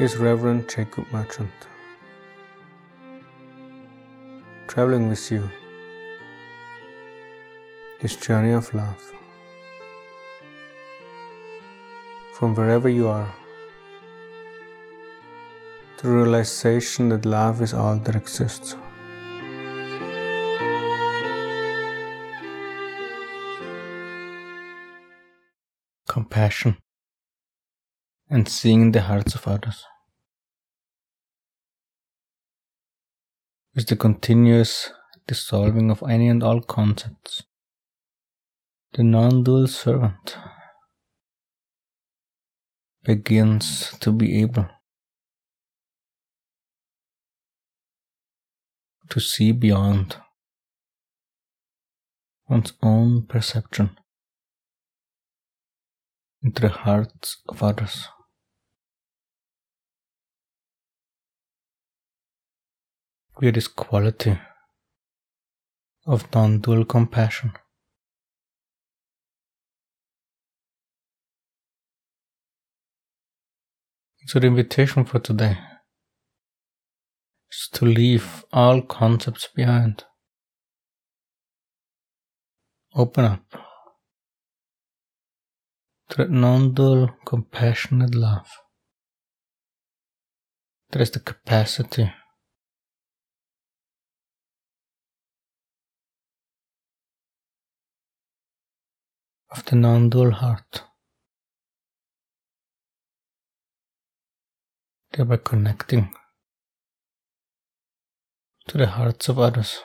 is Reverend Jacob Merchant. Traveling with you, his journey of love. From wherever you are, the realization that love is all that exists. Compassion and seeing the hearts of others. With the continuous dissolving of any and all concepts. The non dual servant begins to be able to see beyond one's own perception into the hearts of others. This quality of non dual compassion. So, the invitation for today is to leave all concepts behind. Open up to that non dual compassionate love. There is the capacity of the non dual heart, thereby connecting to the hearts of others.